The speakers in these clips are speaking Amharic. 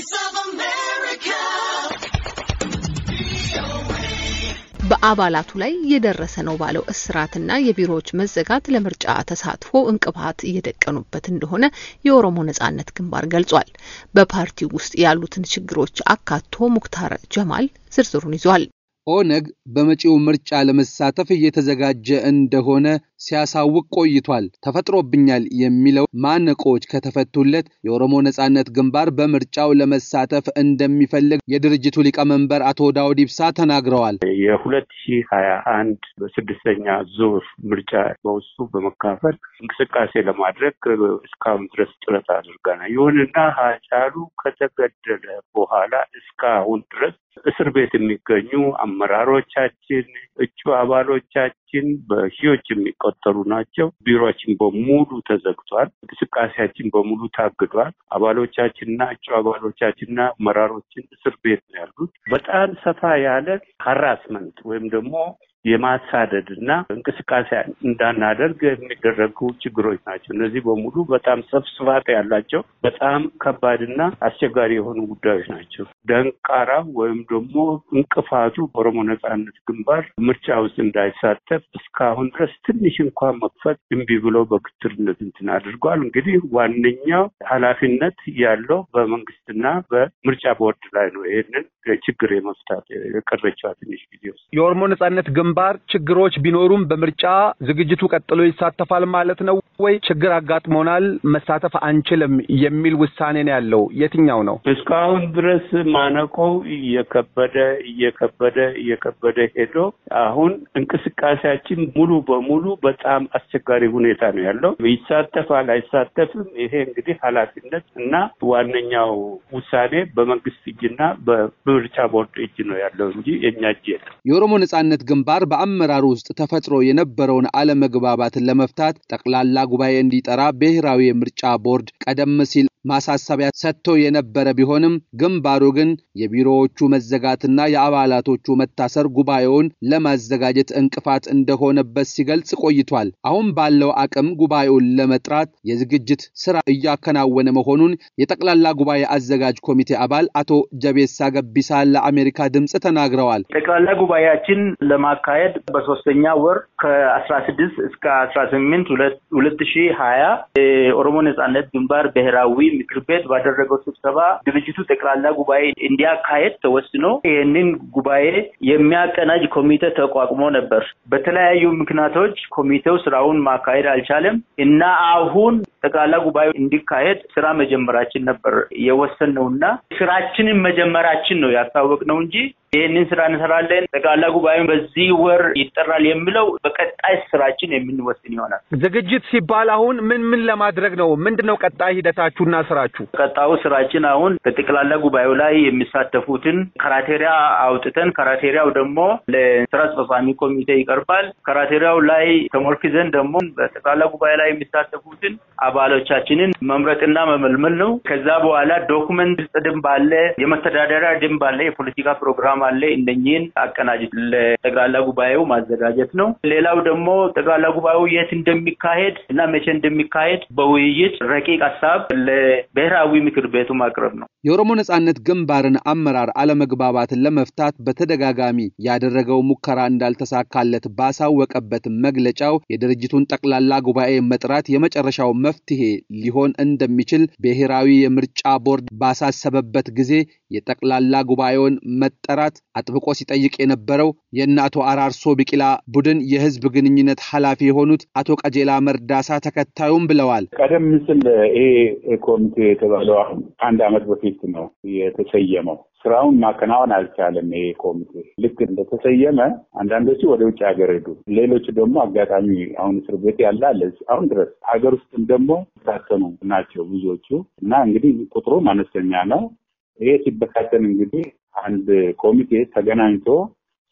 Voice of America. በአባላቱ ላይ እየደረሰ ነው ባለው እስራትና የቢሮዎች መዘጋት ለምርጫ ተሳትፎ እንቅፋት እየደቀኑበት እንደሆነ የኦሮሞ ነጻነት ግንባር ገልጿል። በፓርቲው ውስጥ ያሉትን ችግሮች አካቶ ሙክታር ጀማል ዝርዝሩን ይዟል። ኦነግ በመጪው ምርጫ ለመሳተፍ እየተዘጋጀ እንደሆነ ሲያሳውቅ ቆይቷል። ተፈጥሮብኛል የሚለው ማነቆዎች ከተፈቱለት የኦሮሞ ነጻነት ግንባር በምርጫው ለመሳተፍ እንደሚፈልግ የድርጅቱ ሊቀመንበር አቶ ዳውድ ኢብሳ ተናግረዋል። የሁለት ሺህ ሀያ አንድ በስድስተኛ ዙር ምርጫ በውስጡ በመካፈል እንቅስቃሴ ለማድረግ እስካሁን ድረስ ጥረት አድርገናል። ይሁንና ሀጫሉ ከተገደለ በኋላ እስካሁን ድረስ እስር ቤት የሚገኙ አመራሮቻችን፣ እጩ አባሎቻችን በሺዎች የሚቆጠሩ ናቸው። ቢሮችን በሙሉ ተዘግቷል። እንቅስቃሴያችን በሙሉ ታግዷል። አባሎቻችንና እጩ አባሎቻችንና አመራሮችን እስር ቤት ነው ያሉት። በጣም ሰፋ ያለ ሀራስመንት ወይም ደግሞ የማሳደድ እና እንቅስቃሴ እንዳናደርግ የሚደረጉ ችግሮች ናቸው። እነዚህ በሙሉ በጣም ሰብስባት ያላቸው በጣም ከባድና አስቸጋሪ የሆኑ ጉዳዮች ናቸው። ደንቃራ ወይም ደግሞ እንቅፋቱ በኦሮሞ ነጻነት ግንባር ምርጫ ውስጥ እንዳይሳተፍ እስካሁን ድረስ ትንሽ እንኳን መክፈት እምቢ ብሎ በክትርነት እንትን አድርጓል። እንግዲህ ዋነኛው ኃላፊነት ያለው በመንግስትና በምርጫ ቦርድ ላይ ነው። ይህንን ችግር የመፍታት የቀረችዋ ትንሽ ጊዜ ውስጥ የኦሮሞ ነጻነት ግንባር ችግሮች ቢኖሩም በምርጫ ዝግጅቱ ቀጥሎ ይሳተፋል ማለት ነው ወይ? ችግር አጋጥሞናል መሳተፍ አንችልም የሚል ውሳኔ ነው ያለው? የትኛው ነው? እስካሁን ድረስ ማነቆው እየከበደ እየከበደ እየከበደ ሄዶ አሁን እንቅስቃሴያችን ሙሉ በሙሉ በጣም አስቸጋሪ ሁኔታ ነው ያለው። ይሳተፋል አይሳተፍም፣ ይሄ እንግዲህ ኃላፊነት እና ዋነኛው ውሳኔ በመንግስት እጅና በምርጫ ቦርድ እጅ ነው ያለው እንጂ የእኛ እጅ የለም። የኦሮሞ ነጻነት ግንባር በአመራሩ ውስጥ ተፈጥሮ የነበረውን አለመግባባትን ለመፍታት ጠቅላላ ጉባኤ እንዲጠራ ብሔራዊ የምርጫ ቦርድ ቀደም ሲል ማሳሰቢያ ሰጥቶ የነበረ ቢሆንም ግንባሩ ግን የቢሮዎቹ መዘጋትና የአባላቶቹ መታሰር ጉባኤውን ለማዘጋጀት እንቅፋት እንደሆነበት ሲገልጽ ቆይቷል። አሁን ባለው አቅም ጉባኤውን ለመጥራት የዝግጅት ስራ እያከናወነ መሆኑን የጠቅላላ ጉባኤ አዘጋጅ ኮሚቴ አባል አቶ ጀቤሳ ገቢሳ ለአሜሪካ ድምፅ ተናግረዋል። ጠቅላላ ጉባኤያችን ለማካሄድ በሶስተኛ ወር ከአስራ ስድስት እስከ አስራ ስምንት ሁለት ሺህ ሀያ የኦሮሞ ነጻነት ግንባር ብሔራዊ ምክር ቤት ባደረገው ስብሰባ ድርጅቱ ጠቅላላ ጉባኤ እንዲያካሄድ ተወስኖ ይህንን ጉባኤ የሚያቀናጅ ኮሚቴ ተቋቁሞ ነበር። በተለያዩ ምክንያቶች ኮሚቴው ስራውን ማካሄድ አልቻለም እና አሁን ጠቅላላ ጉባኤ እንዲካሄድ ስራ መጀመራችን ነበር የወሰንነው እና ስራችንን መጀመራችን ነው ያስታወቅነው እንጂ ይህንን ስራ እንሰራለን ጠቅላላ ጉባኤውን በዚህ ወር ይጠራል የሚለው በቀጣይ ስራችን የምንወስን ይሆናል። ዝግጅት ሲባል አሁን ምን ምን ለማድረግ ነው? ምንድን ነው ቀጣይ ሂደታችሁና ስራችሁ? ቀጣዩ ስራችን አሁን በጠቅላላ ጉባኤው ላይ የሚሳተፉትን ካራቴሪያ አውጥተን ካራቴሪያው ደግሞ ለስራ አስፈጻሚ ኮሚቴ ይቀርባል። ካራቴሪያው ላይ ተመርኩዘን ደግሞ በጠቅላላ ጉባኤ ላይ የሚሳተፉትን አባሎቻችንን መምረጥና መመልመል ነው። ከዛ በኋላ document ደንብ አለ፣ የመተዳደሪያ ደንብ አለ፣ የፖለቲካ ፕሮግራም አለ። እነኚህን አቀናጅቶ ለጠቅላላ ጉባኤው ማዘጋጀት ነው። ሌላው ደግሞ ጠቅላላ ጉባኤው የት እንደሚካሄድ እና መቼ እንደሚካሄድ በውይይት ረቂቅ ሀሳብ ለብሔራዊ ምክር ቤቱ ማቅረብ ነው። የኦሮሞ ነጻነት ግንባርን አመራር አለመግባባትን ለመፍታት በተደጋጋሚ ያደረገው ሙከራ እንዳልተሳካለት ባሳወቀበት መግለጫው የድርጅቱን ጠቅላላ ጉባኤ መጥራት የመጨረሻው መፍትሄ ሊሆን እንደሚችል ብሔራዊ የምርጫ ቦርድ ባሳሰበበት ጊዜ የጠቅላላ ጉባኤውን መጠራት አጥብቆ ሲጠይቅ የነበረው የእነ አቶ አራርሶ ቢቂላ ቡድን የህዝብ ግንኙነት ኃላፊ የሆኑት አቶ ቀጀላ መርዳሳ ተከታዩም ብለዋል። ቀደም ሲል ይሄ ኮሚቴ የተባለው አሁን አንድ ዓመት በፊት ነው የተሰየመው። ስራውን ማከናወን አልቻለም። ይሄ ኮሚቴ ልክ እንደተሰየመ አንዳንዶቹ ወደ ውጭ ሀገር ሄዱ፣ ሌሎቹ ደግሞ አጋጣሚ አሁን እስር ቤት ያለ አለ አሁን ድረስ ሀገር ውስጥም ደግሞ ታተኑ ናቸው ብዙዎቹ እና እንግዲህ ቁጥሩም አነስተኛ ነው። ይሄ ሲበታተን እንግዲህ አንድ ኮሚቴ ተገናኝቶ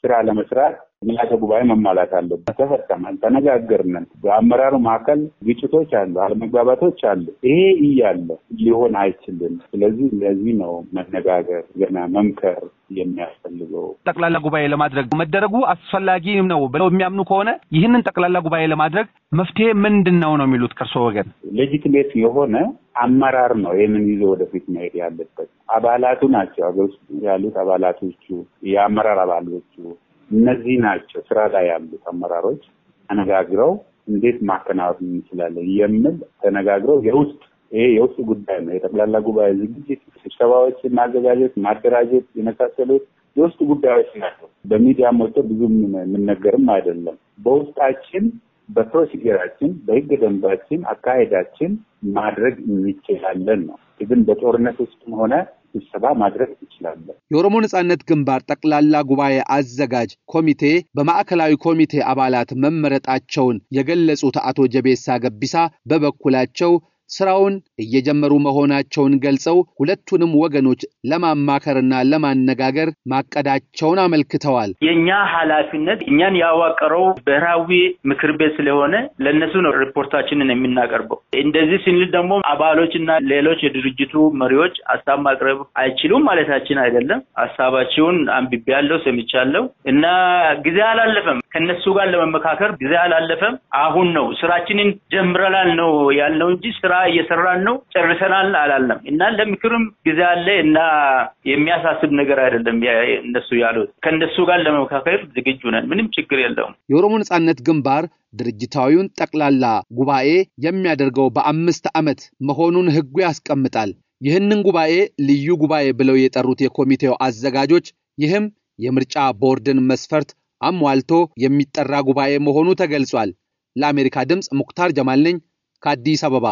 ስራ ለመስራት ምልዓተ ጉባኤ መሟላት አለበት። ተፈጸመ፣ ተነጋገርነን። በአመራሩ መካከል ግጭቶች አሉ፣ አለመግባባቶች አሉ። ይሄ እያለ ሊሆን አይችልም። ስለዚህ ለዚህ ነው መነጋገር ገና መምከር የሚያስፈልገው። ጠቅላላ ጉባኤ ለማድረግ መደረጉ አስፈላጊ ነው ብለው የሚያምኑ ከሆነ ይህንን ጠቅላላ ጉባኤ ለማድረግ መፍትሄ ምንድን ነው ነው የሚሉት ከእርስዎ ወገን? ሌጂትሜት የሆነ አመራር ነው ይህንን ይዞ ወደፊት መሄድ ያለበት። አባላቱ ናቸው ሀገር ውስጥ ያሉት አባላቶቹ፣ የአመራር አባሎቹ እነዚህ ናቸው ስራ ላይ ያሉት አመራሮች ተነጋግረው እንዴት ማከናወን እንችላለን የሚል ተነጋግረው የውስጥ ይሄ የውስጥ ጉዳይ ነው። የጠቅላላ ጉባኤ ዝግጅት፣ ስብሰባዎችን ማዘጋጀት፣ ማደራጀት የመሳሰሉት የውስጥ ጉዳዮች ናቸው። በሚዲያ ሞቶ ብዙ የምነገርም አይደለም። በውስጣችን በፕሮሲጀራችን በህገ ደንባችን አካሄዳችን ማድረግ እንችላለን ነው። ግን በጦርነት ውስጥም ሆነ ስብሰባ ማድረግ እንችላለን። የኦሮሞ ነጻነት ግንባር ጠቅላላ ጉባኤ አዘጋጅ ኮሚቴ በማዕከላዊ ኮሚቴ አባላት መመረጣቸውን የገለጹት አቶ ጀቤሳ ገቢሳ በበኩላቸው ስራውን እየጀመሩ መሆናቸውን ገልጸው ሁለቱንም ወገኖች ለማማከርና ለማነጋገር ማቀዳቸውን አመልክተዋል። የእኛ ኃላፊነት እኛን ያዋቀረው ብሔራዊ ምክር ቤት ስለሆነ ለእነሱ ነው ሪፖርታችንን የምናቀርበው። እንደዚህ ስንል ደግሞ አባሎች እና ሌሎች የድርጅቱ መሪዎች ሀሳብ ማቅረብ አይችሉም ማለታችን አይደለም። ሀሳባቸውን አንብቤያለሁ፣ ሰምቻለሁ እና ጊዜ አላለፈም። ከነሱ ጋር ለመመካከር ጊዜ አላለፈም። አሁን ነው ስራችንን ጀምረናል ነው ያልነው እንጂ ስራ እየሰራን ነው ጨርሰናል አላለም እና ለምክርም ጊዜ አለ እና የሚያሳስብ ነገር አይደለም። እነሱ ያሉት ከእነሱ ጋር ለመመካከር ዝግጁ ነን። ምንም ችግር የለውም። የኦሮሞ ነጻነት ግንባር ድርጅታዊውን ጠቅላላ ጉባኤ የሚያደርገው በአምስት ዓመት መሆኑን ሕጉ ያስቀምጣል። ይህንን ጉባኤ ልዩ ጉባኤ ብለው የጠሩት የኮሚቴው አዘጋጆች ይህም የምርጫ ቦርድን መስፈርት አሟልቶ የሚጠራ ጉባኤ መሆኑ ተገልጿል። ለአሜሪካ ድምፅ ሙክታር ጀማል ነኝ ከአዲስ አበባ